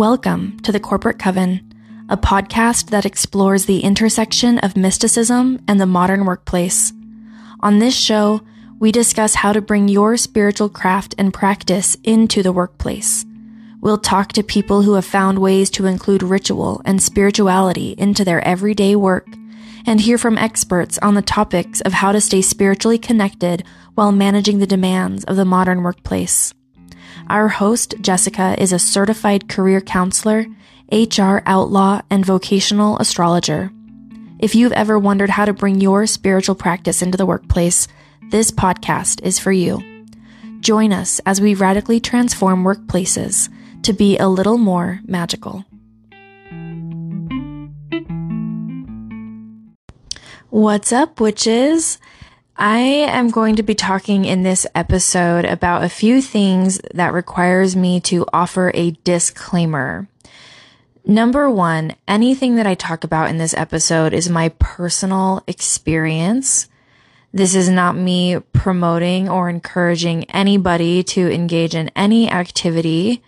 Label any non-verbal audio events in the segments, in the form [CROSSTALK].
Welcome to the Corporate Coven, a podcast that explores the intersection of mysticism and the modern workplace. On this show, we discuss how to bring your spiritual craft and practice into the workplace. We'll talk to people who have found ways to include ritual and spirituality into their everyday work and hear from experts on the topics of how to stay spiritually connected while managing the demands of the modern workplace. Our host, Jessica, is a certified career counselor, HR outlaw, and vocational astrologer. If you've ever wondered how to bring your spiritual practice into the workplace, this podcast is for you. Join us as we radically transform workplaces to be a little more magical. What's up, witches? I am going to be talking in this episode about a few things that requires me to offer a disclaimer. Number one, anything that I talk about in this episode is my personal experience. This is not me promoting or encouraging anybody to engage in any activity.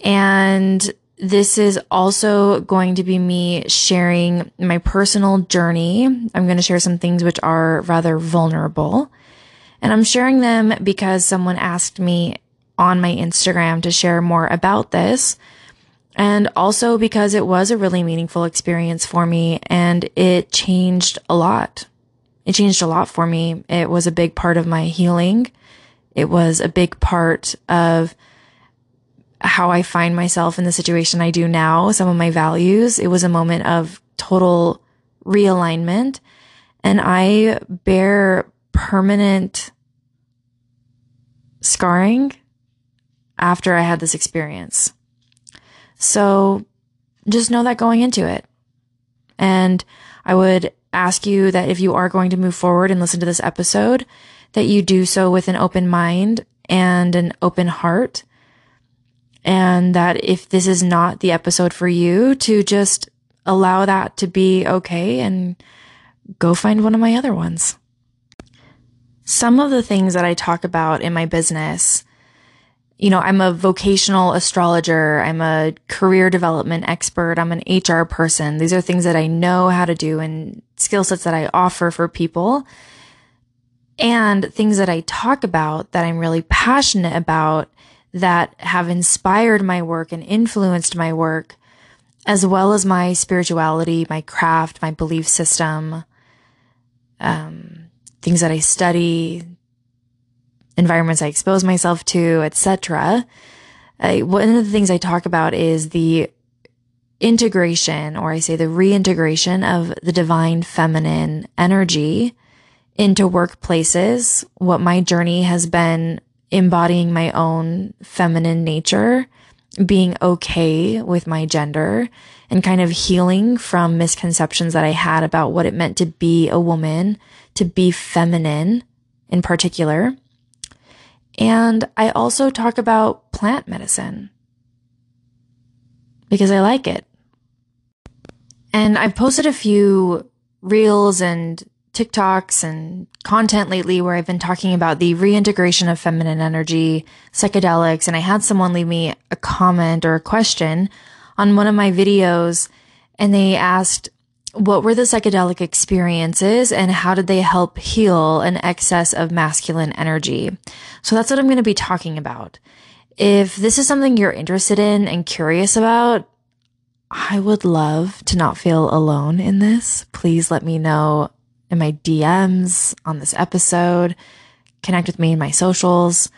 And this is also going to be me sharing my personal journey. I'm going to share some things which are rather vulnerable. And I'm sharing them because someone asked me on my Instagram to share more about this. And also because it was a really meaningful experience for me and it changed a lot. It changed a lot for me. It was a big part of my healing. It was a big part of how I find myself in the situation I do now, some of my values. It was a moment of total realignment and I bear permanent scarring after I had this experience. So just know that going into it. And I would ask you that if you are going to move forward and listen to this episode, that you do so with an open mind and an open heart and that if this is not the episode for you, to just allow that to be okay and go find one of my other ones. Some of the things that I talk about in my business, you know, I'm a vocational astrologer. I'm a career development expert. I'm an HR person. These are things that I know how to do and skill sets that I offer for people and things that I talk about that I'm really passionate about that have inspired my work and influenced my work, as well as my spirituality, my craft, my belief system, um, things that I study, environments I expose myself to, etc. One of the things I talk about is the integration, or I say the reintegration of the divine feminine energy into workplaces, what my journey has been embodying my own feminine nature, being okay with my gender, and kind of healing from misconceptions that I had about what it meant to be a woman, to be feminine in particular. And I also talk about plant medicine because I like it. And I've posted a few reels and TikToks and content lately where I've been talking about the reintegration of feminine energy, psychedelics, and I had someone leave me a comment or a question on one of my videos and they asked, what were the psychedelic experiences and how did they help heal an excess of masculine energy? So that's what I'm going to be talking about. If this is something you're interested in and curious about, I would love to not feel alone in this. Please let me know in my DMs on this episode. Connect with me in my socials.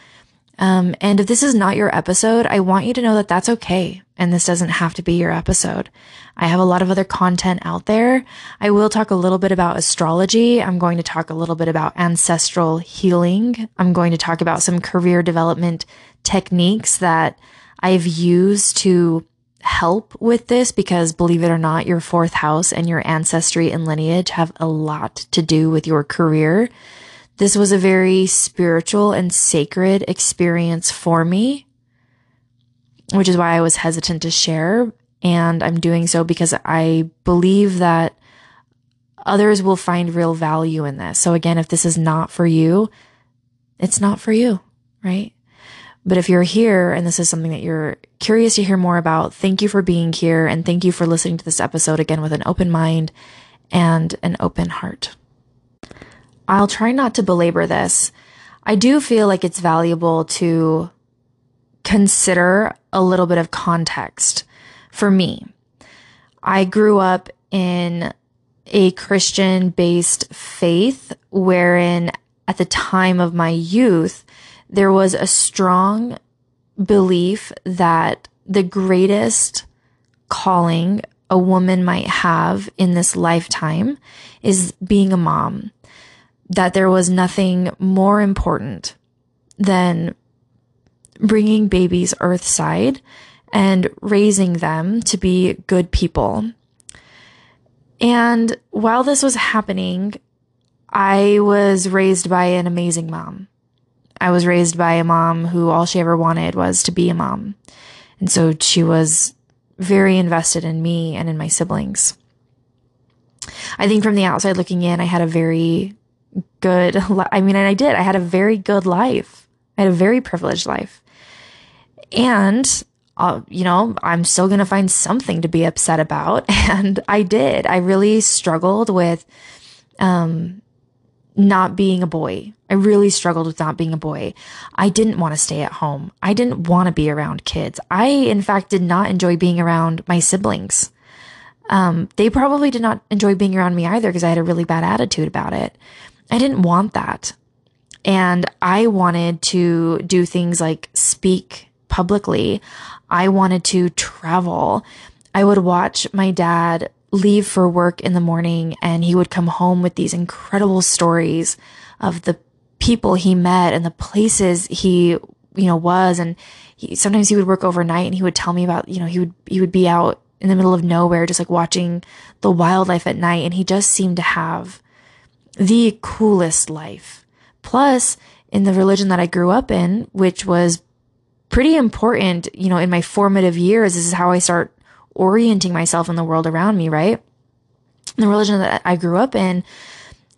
Um, and if this is not your episode, I want you to know that that's okay. And this doesn't have to be your episode. I have a lot of other content out there. I will talk a little bit about astrology. I'm going to talk a little bit about ancestral healing. I'm going to talk about some career development techniques that I've used to help with this because believe it or not, your fourth house and your ancestry and lineage have a lot to do with your career. This was a very spiritual and sacred experience for me, which is why I was hesitant to share. And I'm doing so because I believe that others will find real value in this. So again, if this is not for you, it's not for you, right? But if you're here and this is something that you're curious to hear more about, thank you for being here and thank you for listening to this episode again with an open mind and an open heart. I'll try not to belabor this. I do feel like it's valuable to consider a little bit of context for me. I grew up in a Christian based faith wherein at the time of my youth, there was a strong belief that the greatest calling a woman might have in this lifetime is being a mom. That there was nothing more important than bringing babies earthside and raising them to be good people. And while this was happening, I was raised by an amazing mom. I was raised by a mom who all she ever wanted was to be a mom. And so she was very invested in me and in my siblings. I think from the outside looking in, I had a very good, [LAUGHS] I mean, and I did, I had a very good life. I had a very privileged life. And, uh, you know, I'm still going to find something to be upset about. [LAUGHS] And I did. I really struggled with, um, not being a boy. I really struggled with not being a boy. I didn't want to stay at home. I didn't want to be around kids. I, in fact, did not enjoy being around my siblings. Um, they probably did not enjoy being around me either because I had a really bad attitude about it. I didn't want that. And I wanted to do things like speak publicly. I wanted to travel. I would watch my dad leave for work in the morning and he would come home with these incredible stories of the people he met and the places he, you know, was. And he, sometimes he would work overnight and he would tell me about, you know, he would, he would be out in the middle of nowhere, just like watching the wildlife at night. And he just seemed to have the coolest life. Plus, in the religion that I grew up in, which was pretty important, you know, in my formative years, this is how I start orienting myself in the world around me, right? The religion that I grew up in,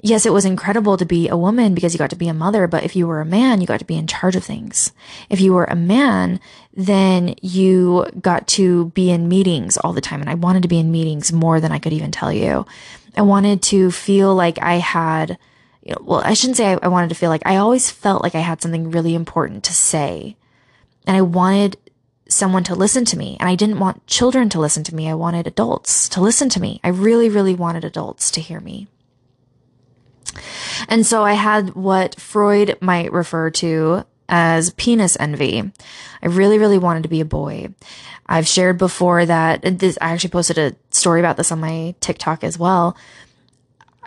yes, it was incredible to be a woman because you got to be a mother, but if you were a man, you got to be in charge of things. If you were a man, then you got to be in meetings all the time. And I wanted to be in meetings more than I could even tell you. I wanted to feel like I had, you know, well, I shouldn't say I, I wanted to feel like I always felt like I had something really important to say. And I wanted someone to listen to me. And I didn't want children to listen to me. I wanted adults to listen to me. I really, really wanted adults to hear me. And so I had what Freud might refer to as penis envy. I really, really wanted to be a boy. I've shared before that this, I actually posted a story about this on my TikTok as well.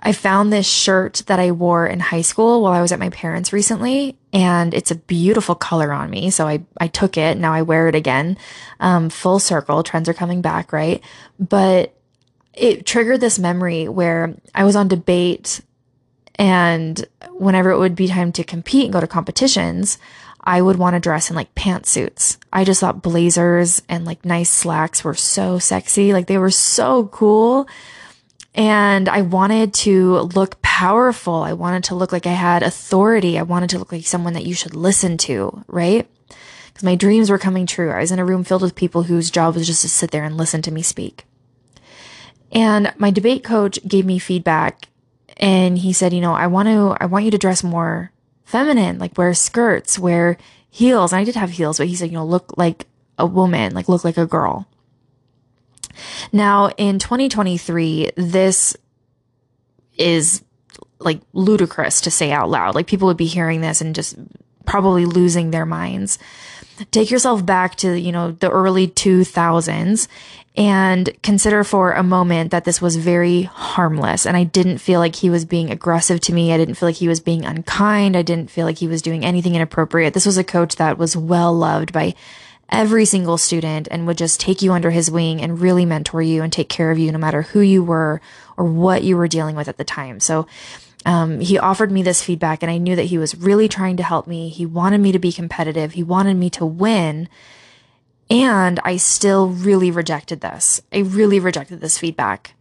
I found this shirt that I wore in high school while I was at my parents recently, and it's a beautiful color on me. So I, I took it. Now I wear it again. Um, full circle. Trends are coming back, right? But it triggered this memory where I was on debate and whenever it would be time to compete and go to competitions, I would want to dress in like pantsuits. I just thought blazers and like nice slacks were so sexy. Like they were so cool. And I wanted to look powerful. I wanted to look like I had authority. I wanted to look like someone that you should listen to, right? Because my dreams were coming true. I was in a room filled with people whose job was just to sit there and listen to me speak. And my debate coach gave me feedback and he said, you know, I want to, I want you to dress more feminine, like wear skirts, wear heels. And I did have heels, but he said, you know, look like a woman, like look like a girl. Now, in 2023, this is like ludicrous to say out loud. Like people would be hearing this and just probably losing their minds. Take yourself back to, you know, the early 2000s and consider for a moment that this was very harmless and I didn't feel like he was being aggressive to me. I didn't feel like he was being unkind. I didn't feel like he was doing anything inappropriate. This was a coach that was well loved by every single student and would just take you under his wing and really mentor you and take care of you no matter who you were or what you were dealing with at the time. So, um, he offered me this feedback and I knew that he was really trying to help me. He wanted me to be competitive. He wanted me to win. And I still really rejected this. I really rejected this feedback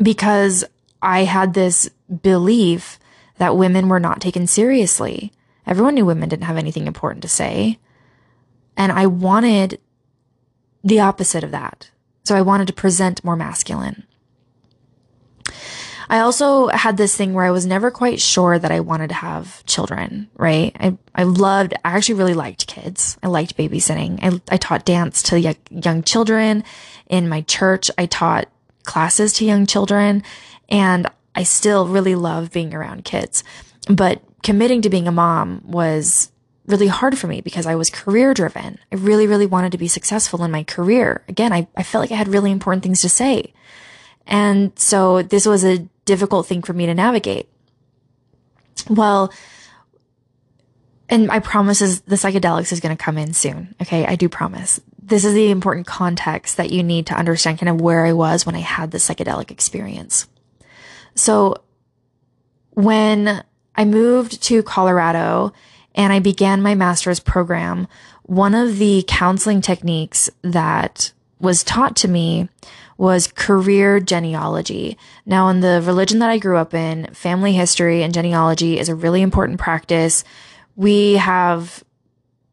because I had this belief that women were not taken seriously. Everyone knew women didn't have anything important to say. And I wanted the opposite of that. So I wanted to present more masculine. I also had this thing where I was never quite sure that I wanted to have children, right? I, I loved, I actually really liked kids. I liked babysitting. I, I taught dance to young, children in my church. I taught classes to young children and I still really love being around kids. But committing to being a mom was really hard for me because I was career driven. I really, really wanted to be successful in my career. Again, I, I felt like I had really important things to say. And so this was a difficult thing for me to navigate. Well, and I promise is the psychedelics is going to come in soon. Okay. I do promise. This is the important context that you need to understand kind of where I was when I had the psychedelic experience. So when I moved to Colorado and I began my master's program, one of the counseling techniques that was taught to me was career genealogy. Now, in the religion that I grew up in, family history and genealogy is a really important practice. We have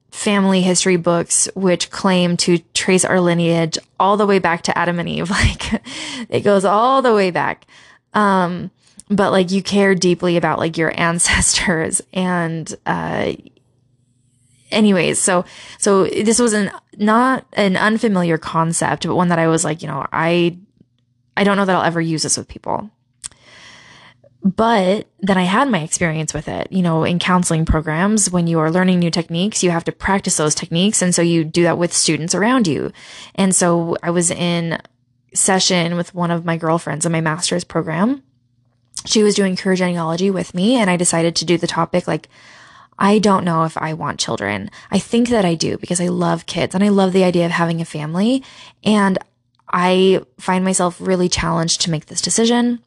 family history books which claim to trace our lineage all the way back to Adam and Eve. [LAUGHS] Like it goes all the way back. Um, but like you care deeply about like your [LAUGHS] ancestors and, uh, anyways, so so this was an not an unfamiliar concept, but one that I was like, you know, I I don't know that I'll ever use this with people. But then I had my experience with it. You know, in counseling programs, when you are learning new techniques, you have to practice those techniques. And so you do that with students around you. And so I was in session with one of my girlfriends in my master's program. She was doing career genealogy with me, and I decided to do the topic like I don't know if I want children. I think that I do because I love kids and I love the idea of having a family. And I find myself really challenged to make this decision.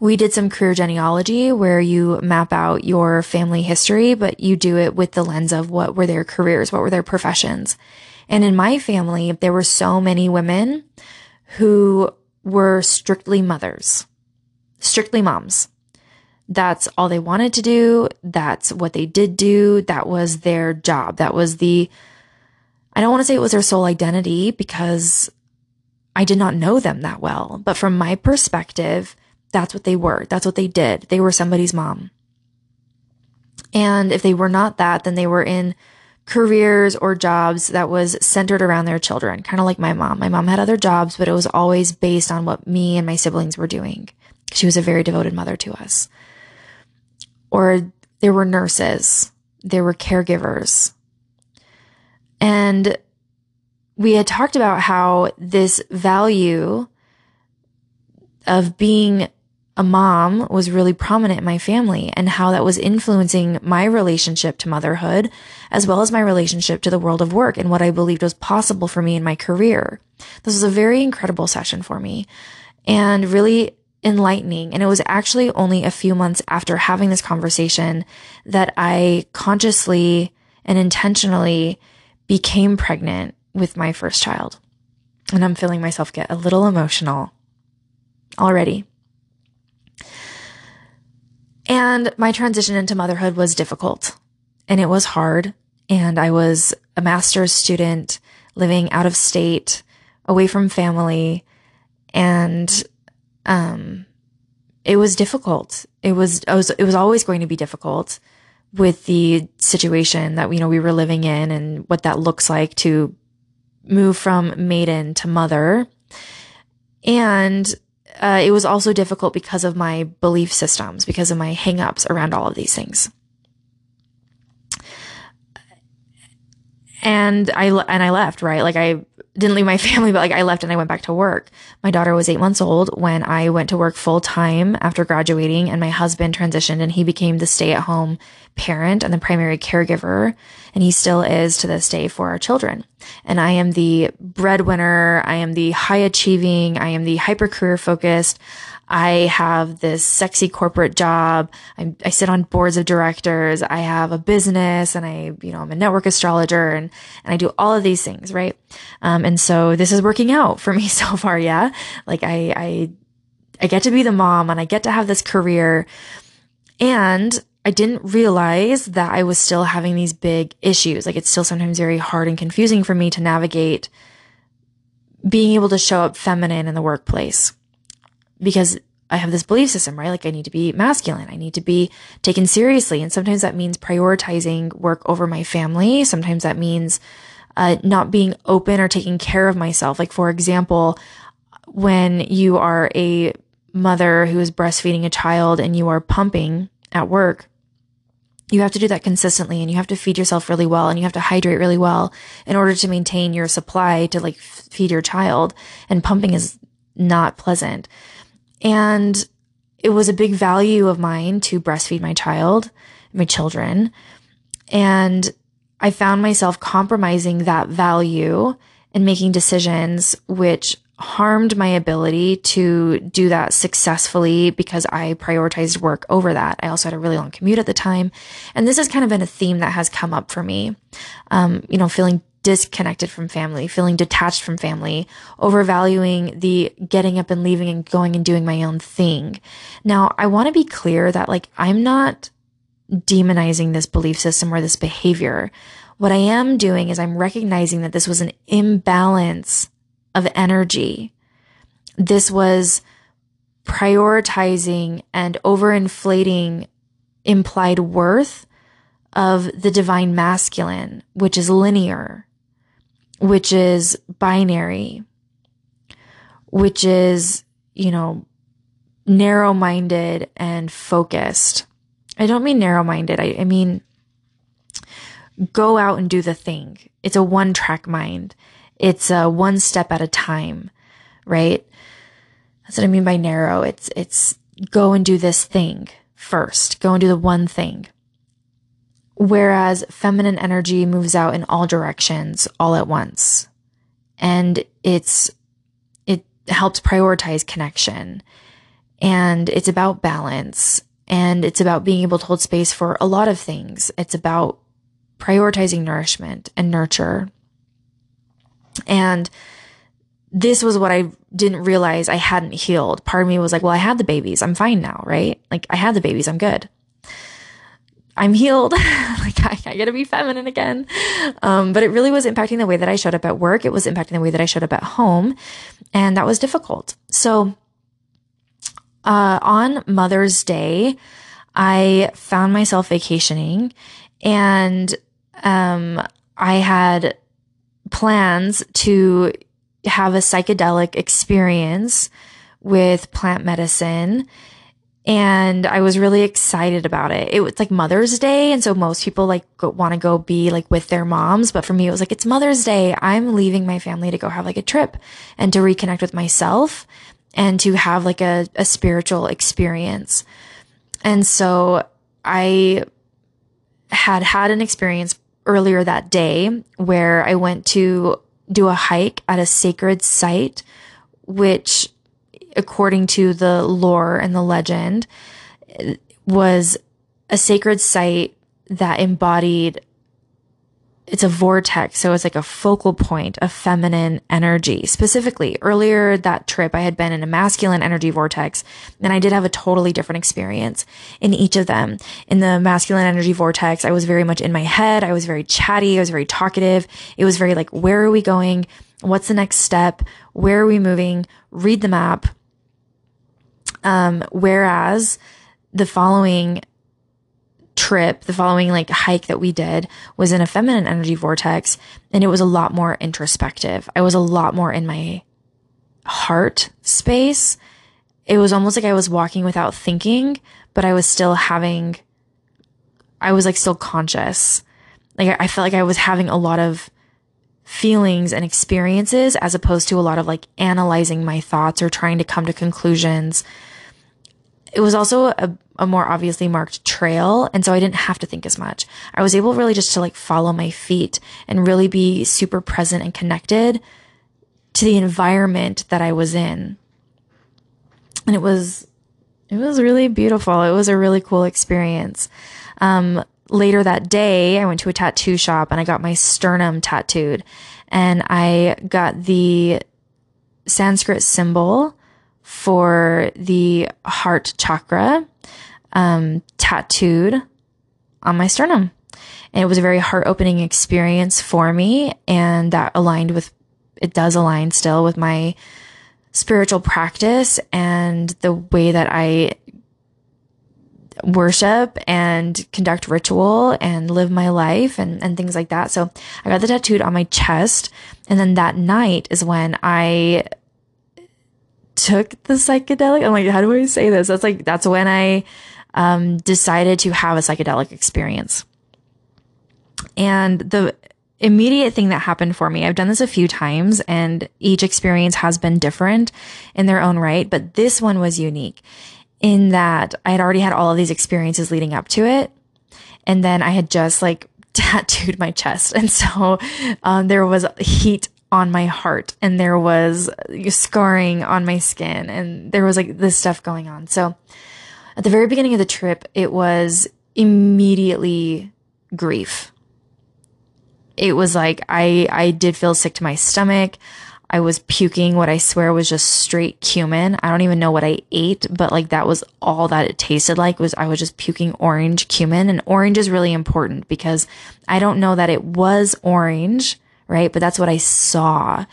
We did some career genealogy where you map out your family history, but you do it with the lens of what were their careers? What were their professions? And in my family, there were so many women who were strictly mothers, strictly moms. That's all they wanted to do. That's what they did do. That was their job. That was the, I don't want to say it was their sole identity because I did not know them that well. But from my perspective, that's what they were. That's what they did. They were somebody's mom. And if they were not that, then they were in careers or jobs that was centered around their children, kind of like my mom. My mom had other jobs, but it was always based on what me and my siblings were doing. She was a very devoted mother to us or there were nurses, there were caregivers. And we had talked about how this value of being a mom was really prominent in my family and how that was influencing my relationship to motherhood as well as my relationship to the world of work and what I believed was possible for me in my career. This was a very incredible session for me and really enlightening. And it was actually only a few months after having this conversation that I consciously and intentionally became pregnant with my first child. And I'm feeling myself get a little emotional already. And my transition into motherhood was difficult and it was hard. And I was a master's student living out of state, away from family. And um, it was difficult. It was, it was, it was always going to be difficult with the situation that, you know, we were living in and what that looks like to move from maiden to mother. And uh, it was also difficult because of my belief systems, because of my hangups around all of these things. And I and I left, right? Like I didn't leave my [LAUGHS] family, but like I left and I went back to work. My daughter was eight months old when I went to work full time after graduating and my husband transitioned and he became the stay at home parent and the primary caregiver. And he still is to this day for our children. And I am the breadwinner. I am the high achieving. I am the hyper career focused. I have this sexy corporate job. I, I, sit on boards of directors. I have a business and I, you know, I'm a network astrologer and, and I do all of these things, right? Um, and so this is working out for me [LAUGHS] so far. Yeah. Like I, I, I get to be the mom and I get to have this career and I I didn't realize that I was still having these big issues. Like it's still sometimes very hard and confusing for me to navigate being able to show up feminine in the workplace because I have this belief system, right? Like I need to be masculine. I need to be taken seriously. And sometimes that means prioritizing work over my family. Sometimes that means uh, not being open or taking care of myself. Like, for example, when you are a mother who is breastfeeding a child and you are pumping at work, you have to do that consistently and you have to feed yourself really well and you have to hydrate really well in order to maintain your supply to like feed your child. And pumping is not pleasant. And it was a big value of mine to breastfeed my child, my children. And I found myself compromising that value and making decisions which harmed my ability to do that successfully because I prioritized work over that. I also had a really long commute at the time. And this has kind of been a theme that has come up for me. Um, you know, feeling disconnected from family, feeling detached from family, overvaluing the getting up and leaving and going and doing my own thing. Now, I want to be clear that like I'm not demonizing this belief system or this behavior. What I am doing is I'm recognizing that this was an imbalance of energy. This was prioritizing and overinflating implied worth of the divine masculine, which is linear, which is binary, which is, you know, narrow minded and focused. I don't mean narrow minded. I, I mean, go out and do the thing. It's a one track mind. It's a one step at a time, right? That's what I mean by narrow. It's, it's go and do this thing first. Go and do the one thing. Whereas feminine energy moves out in all directions all at once. And it's, it helps prioritize connection and it's about balance and it's about being able to hold space for a lot of things. It's about prioritizing nourishment and nurture and this was what I didn't realize I hadn't healed. Part of me was like, well, I had the babies. I'm fine now, right? Like I had the babies. I'm good. I'm healed. [LAUGHS] like I, I, gotta be feminine again. Um, but it really was impacting the way that I showed up at work. It was impacting the way that I showed up at home. And that was difficult. So, uh, on Mother's Day, I found myself vacationing and, um, I had plans to have a psychedelic experience with plant medicine. And I was really excited about it. It was like Mother's Day. And so most people like want to go be like with their moms. But for me, it was like, it's Mother's Day. I'm leaving my family to go have like a trip and to reconnect with myself and to have like a, a spiritual experience. And so I had had an experience earlier that day where I went to do a hike at a sacred site, which, according to the lore and the legend, was a sacred site that embodied it's a vortex. So it's like a focal point of feminine energy. Specifically, earlier that trip, I had been in a masculine energy vortex and I did have a totally different experience in each of them. In the masculine energy vortex, I was very much in my head. I was very chatty. I was very talkative. It was very like, where are we going? What's the next step? Where are we moving? Read the map. Um, whereas the following trip, the following like hike that we did was in a feminine energy vortex and it was a lot more introspective. I was a lot more in my heart space. It was almost like I was walking without thinking, but I was still having, I was like still conscious. Like I felt like I was having a lot of feelings and experiences as opposed to a lot of like analyzing my thoughts or trying to come to conclusions. It was also a a more obviously marked trail. And so I didn't have to think as much. I was able really just to like follow my feet and really be super present and connected to the environment that I was in. And it was, it was really beautiful. It was a really cool experience. Um, later that day, I went to a tattoo shop and I got my sternum tattooed and I got the Sanskrit symbol for the heart chakra um, tattooed on my sternum. And it was a very heart opening experience for me. And that aligned with, it does align still with my spiritual practice and the way that I worship and conduct ritual and live my life and, and things like that. So I got the tattooed on my chest. And then that night is when I took the psychedelic. I'm like, how do I say this? That's like, that's when I um, decided to have a psychedelic experience. And the immediate thing that happened for me, I've done this a few times and each experience has been different in their own right, but this one was unique in that I had already had all of these experiences leading up to it. And then I had just like [LAUGHS] tattooed my chest. And so um, there was heat on my heart and there was scarring on my skin and there was like this stuff going on. So at the very beginning of the trip, it was immediately grief. It was like I I did feel sick to my stomach. I was puking what I swear was just straight cumin. I don't even know what I ate, but like that was all that it tasted like was I was just puking orange cumin and orange is really important because I don't know that it was orange, right? But that's what I saw.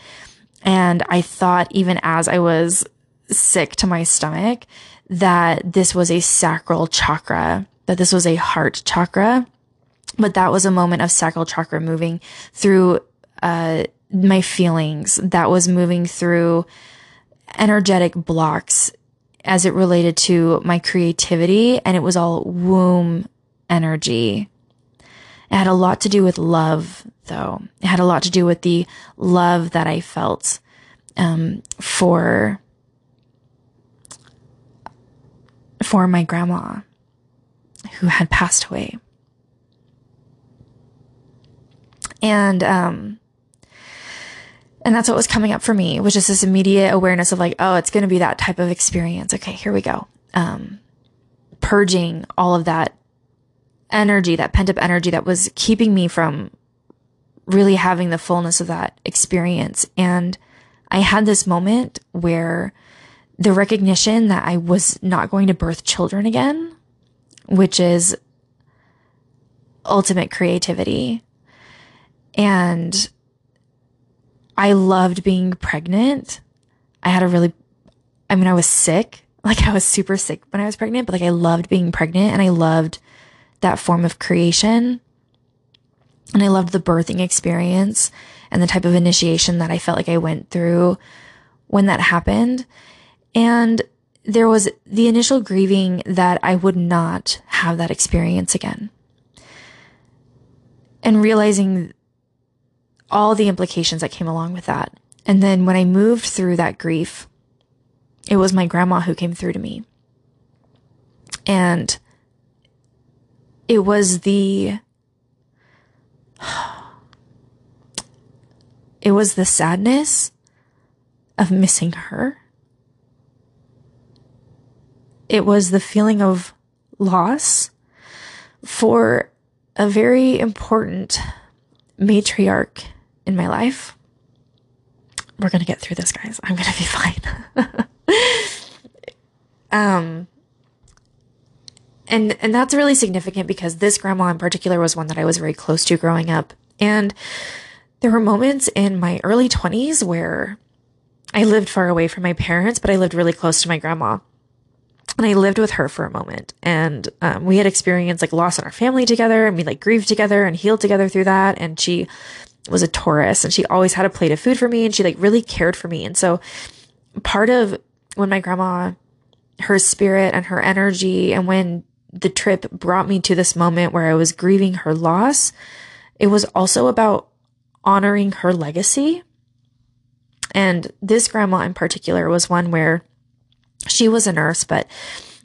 And I thought even as I was sick to my stomach that this was a sacral chakra, that this was a heart chakra. But that was a moment of sacral chakra moving through, uh, my feelings that was moving through energetic blocks as it related to my creativity and it was all womb energy. It had a lot to do with love though. It had a lot to do with the love that I felt um, for for my grandma who had passed away. And um and that's what was coming up for me, was just this immediate awareness of like, oh, it's going to be that type of experience. Okay, here we go. Um, purging all of that energy, that pent up energy that was keeping me from really having the fullness of that experience. And I had this moment where the recognition that I was not going to birth children again, which is ultimate creativity. And I loved being pregnant. I had a really, I mean, I was sick. [LAUGHS] Like I was super sick when I was pregnant, but like I loved being pregnant and I loved that form of creation. And I loved the birthing experience and the type of initiation that I felt like I went through when that happened. And there was the initial grieving that I would not have that experience again. And realizing all the implications that came along with that. And then when I moved through that grief, it was my grandma who came through to me. And it was the, it was the sadness of missing her. It was the feeling of loss for a very important matriarch in my life. We're going to get through this, guys. I'm going to be fine. [LAUGHS] um, and, and that's really significant because this grandma in particular was one that I was very close to growing up. And there were moments in my early 20s where I lived far away from my parents, but I lived really close to my grandma. And I lived with her for a moment. And um, we had experienced like loss in our family together and we like grieved together and healed together through that. And she was a Taurus and she always had a plate of food for me and she like really cared for me. And so part of when my grandma, her spirit and her energy and when the trip brought me to this moment where I was grieving her loss, it was also about honoring her legacy. And this grandma in particular was one where she was a nurse, but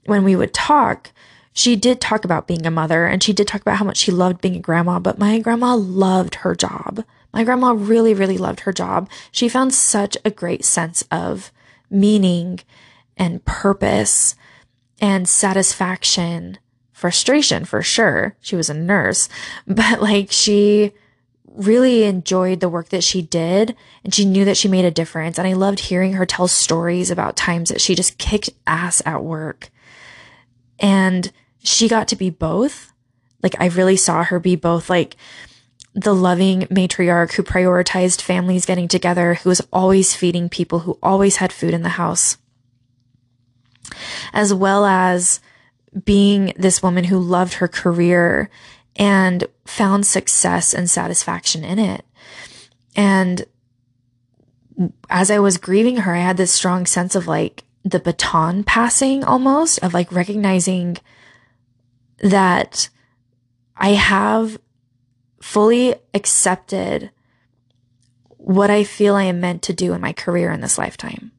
when we would talk, she did talk about being a mother and she did talk about how much she loved being a grandma, but my grandma loved her job. My grandma really, really loved her job. She found such a great sense of meaning and purpose and satisfaction, frustration for sure. She was a nurse, [LAUGHS] but like she really enjoyed the work that she did and she knew that she made a difference. And I loved hearing her tell stories about times that she just kicked ass at work. And she got to be both Like I really saw her be both like the loving matriarch who prioritized families getting together, who was always feeding people, who always had food in the house, as well as being this woman who loved her career and found success and satisfaction in it. And as I was grieving her, I had this strong sense of like the baton passing almost of like recognizing that I have fully accepted what I feel I am meant to do in my career in this lifetime.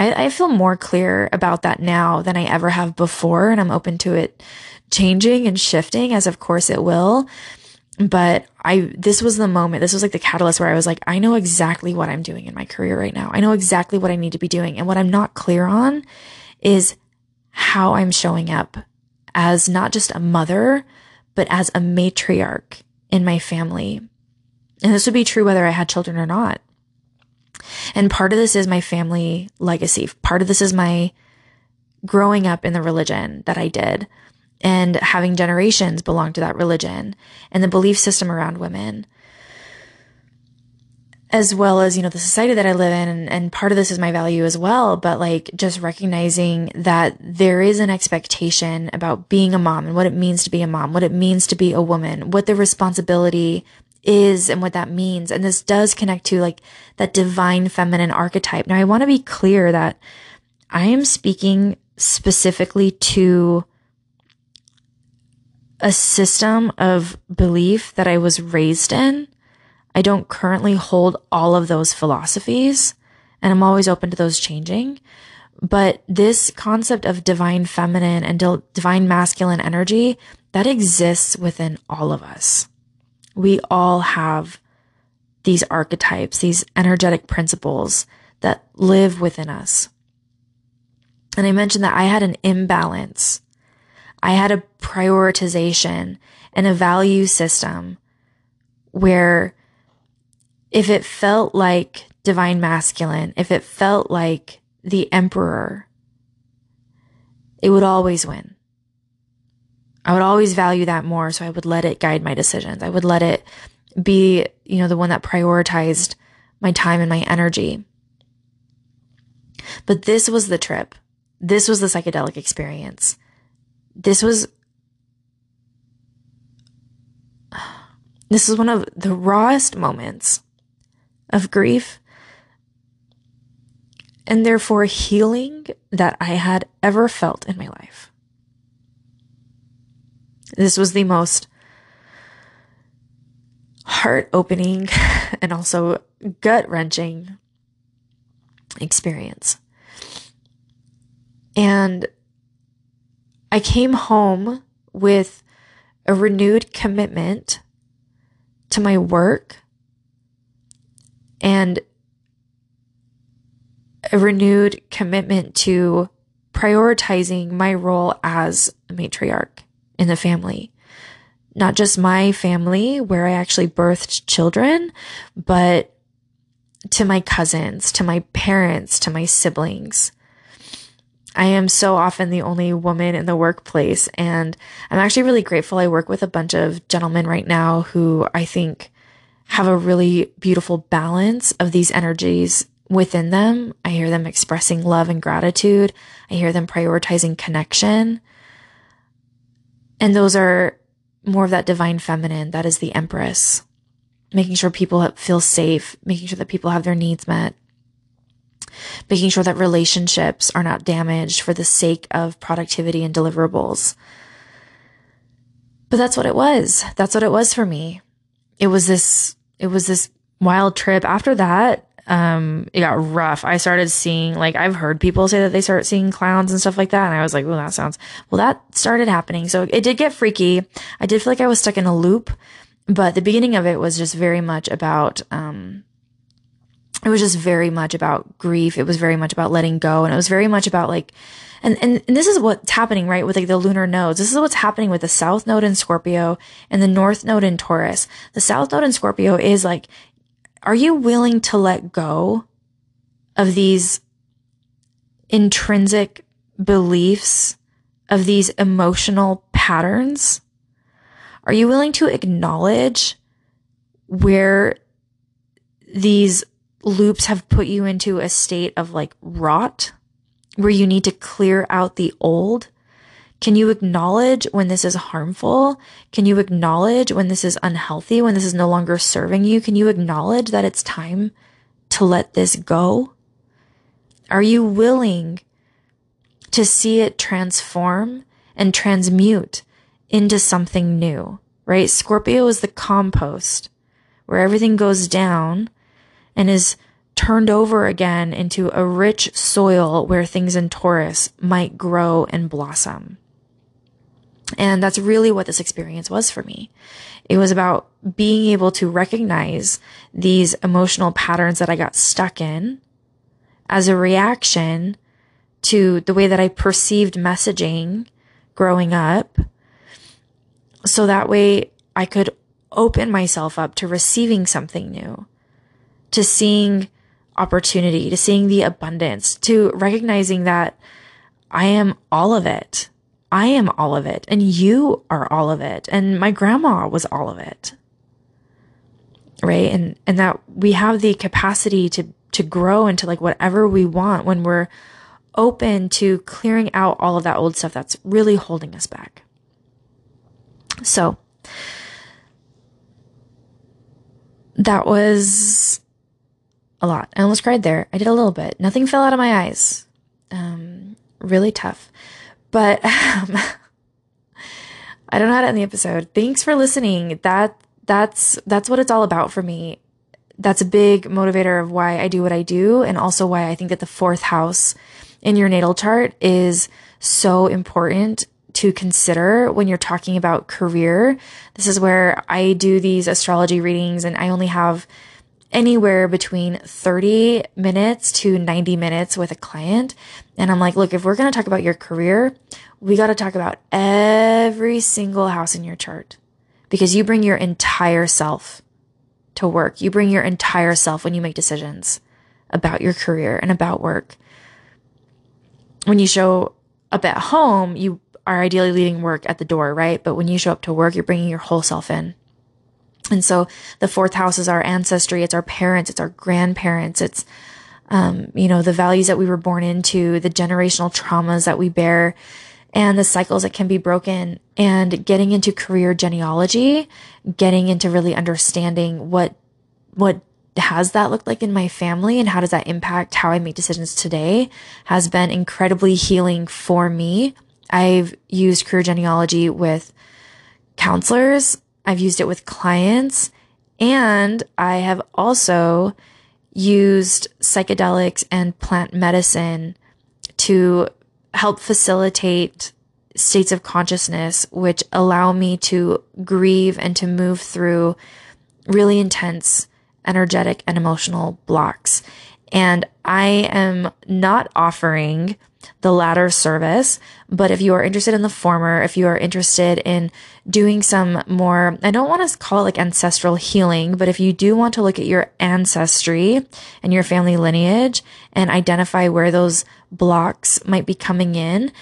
I, I, feel more clear about that now than I ever have before, and I'm open to it changing and shifting, as of course it will. But I, this was the moment, this was like the catalyst where I was like, I know exactly what I'm doing in my career right now. I know exactly what I need to be doing. And what I'm not clear on is how I'm showing up as not just a mother, but as a matriarch in my family. And this would be true whether I had children or not. And part of this is my family legacy. Part of this is my growing up in the religion that I did and having generations belong to that religion and the belief system around women as well as you know the society that i live in and, and, part of this is my value as well but like just recognizing that there is an expectation about being a mom and what it means to be a mom what it means to be a woman what the responsibility is and what that means and this does connect to like that divine feminine archetype now i want to be clear that i am speaking specifically to a system of belief that I was raised in. I don't currently hold all of those philosophies and I'm always open to those changing. But this concept of divine feminine and divine masculine energy that exists within all of us. We all have these archetypes, these energetic principles that live within us. And I mentioned that I had an imbalance I had a prioritization and a value system where if it felt like divine masculine, if it felt like the emperor, it would always win. I would always value that more. So I would let it guide my decisions. I would let it be, you know, the one that prioritized my time and my energy. But this was the trip. This was the psychedelic experience this was [SIGHS] this is one of the rawest moments of grief and therefore healing that I had ever felt in my life. This was the most heart opening [LAUGHS] and also gut wrenching experience. And I came home with a renewed commitment to my work and a renewed commitment to prioritizing my role as a matriarch in the family. Not just my family, where I actually birthed children, but to my cousins, to my parents, to my siblings. I am so often the only woman in the workplace. And I'm actually really grateful. I work with a bunch of gentlemen right now who I think have a really beautiful balance of these energies within them. I hear them expressing love and gratitude. I hear them prioritizing connection. And those are more of that divine feminine. That is the empress, making sure people feel safe, making sure that people have their needs met making sure that relationships are not damaged for the sake of productivity and deliverables. But that's what it was. That's what it was for me. It was this, it was this wild trip. After that, um, it got rough. I started seeing, like, I've heard people say that they start seeing clowns and stuff like that. And I was like, well, that sounds, well, that started happening. So it did get freaky. I did feel like I was stuck in a loop, but the beginning of it was just very much about, um, it was just very much about grief. It was very much about letting go. And it was very much about like, and, and, and this is what's happening, right? With like the lunar nodes. This is what's happening with the south node in Scorpio and the north node in Taurus. The south node in Scorpio is like, are you willing to let go of these intrinsic beliefs of these emotional patterns? Are you willing to acknowledge where these loops have put you into a state of like rot where you need to clear out the old? Can you acknowledge when this is harmful? Can you acknowledge when this is unhealthy, when this is no longer serving you? Can you acknowledge that it's time to let this go? Are you willing to see it transform and transmute into something new, right? Scorpio is the compost where everything goes down and is turned over again into a rich soil where things in Taurus might grow and blossom. And that's really what this experience was for me. It was about being able to recognize these emotional patterns that I got stuck in as a reaction to the way that I perceived messaging growing up. So that way I could open myself up to receiving something new, to seeing opportunity, to seeing the abundance, to recognizing that I am all of it. I am all of it and you are all of it. And my grandma was all of it. Right. And, and that we have the capacity to, to grow into like whatever we want when we're open to clearing out all of that old stuff that's really holding us back. So that was a lot. I almost cried there. I did a little bit. Nothing fell out of my eyes. Um, really tough. But [LAUGHS] um, I don't know how to end the episode. Thanks for listening. That that's that's what it's all about for me. That's a big motivator of why I do what I do, and also why I think that the fourth house in your natal chart is so important to consider when you're talking about career. This is where I do these astrology readings, and I only have anywhere between 30 minutes to 90 minutes with a client. And I'm like, look, if we're going to talk about your career, we got to talk about every single house in your chart because you bring your entire self to work. You bring your entire self when you make decisions about your career and about work. When you show up at home, you are ideally leaving work at the door, right? But when you show up to work, you're bringing your whole self in. And so the fourth house is our ancestry. It's our parents. It's our grandparents. It's, um, you know, the values that we were born into, the generational traumas that we bear and the cycles that can be broken and getting into career genealogy, getting into really understanding what, what has that looked like in my family and how does that impact how I make decisions today has been incredibly healing for me. I've used career genealogy with counselors I've used it with clients and I have also used psychedelics and plant medicine to help facilitate states of consciousness, which allow me to grieve and to move through really intense energetic and emotional blocks. And I am not offering the latter service. But if you are interested in the former, if you are interested in doing some more, I don't want to call it like ancestral healing, but if you do want to look at your ancestry and your family lineage and identify where those blocks might be coming in,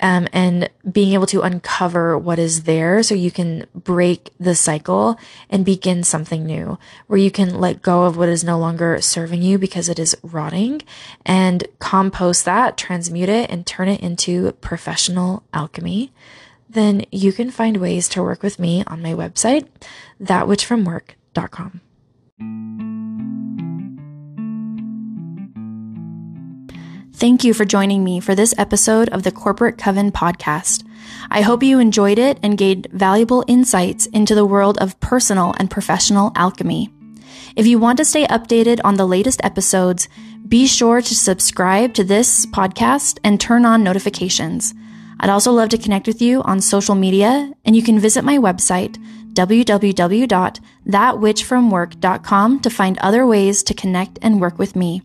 um, and being able to uncover what is there so you can break the cycle and begin something new where you can let go of what is no longer serving you because it is rotting and compost that, transmute it, and turn it into professional alchemy. Then you can find ways to work with me on my website, thatwitchfromwork.com. Thank you for joining me for this episode of the Corporate Coven podcast. I hope you enjoyed it and gained valuable insights into the world of personal and professional alchemy. If you want to stay updated on the latest episodes, be sure to subscribe to this podcast and turn on notifications. I'd also love to connect with you on social media, and you can visit my website, www.thatwitchfromwork.com, to find other ways to connect and work with me.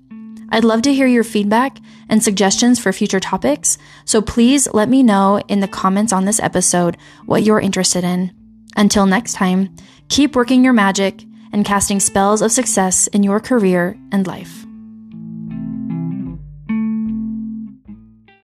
I'd love to hear your feedback and suggestions for future topics, so please let me know in the comments on this episode what you're interested in. Until next time, keep working your magic and casting spells of success in your career and life.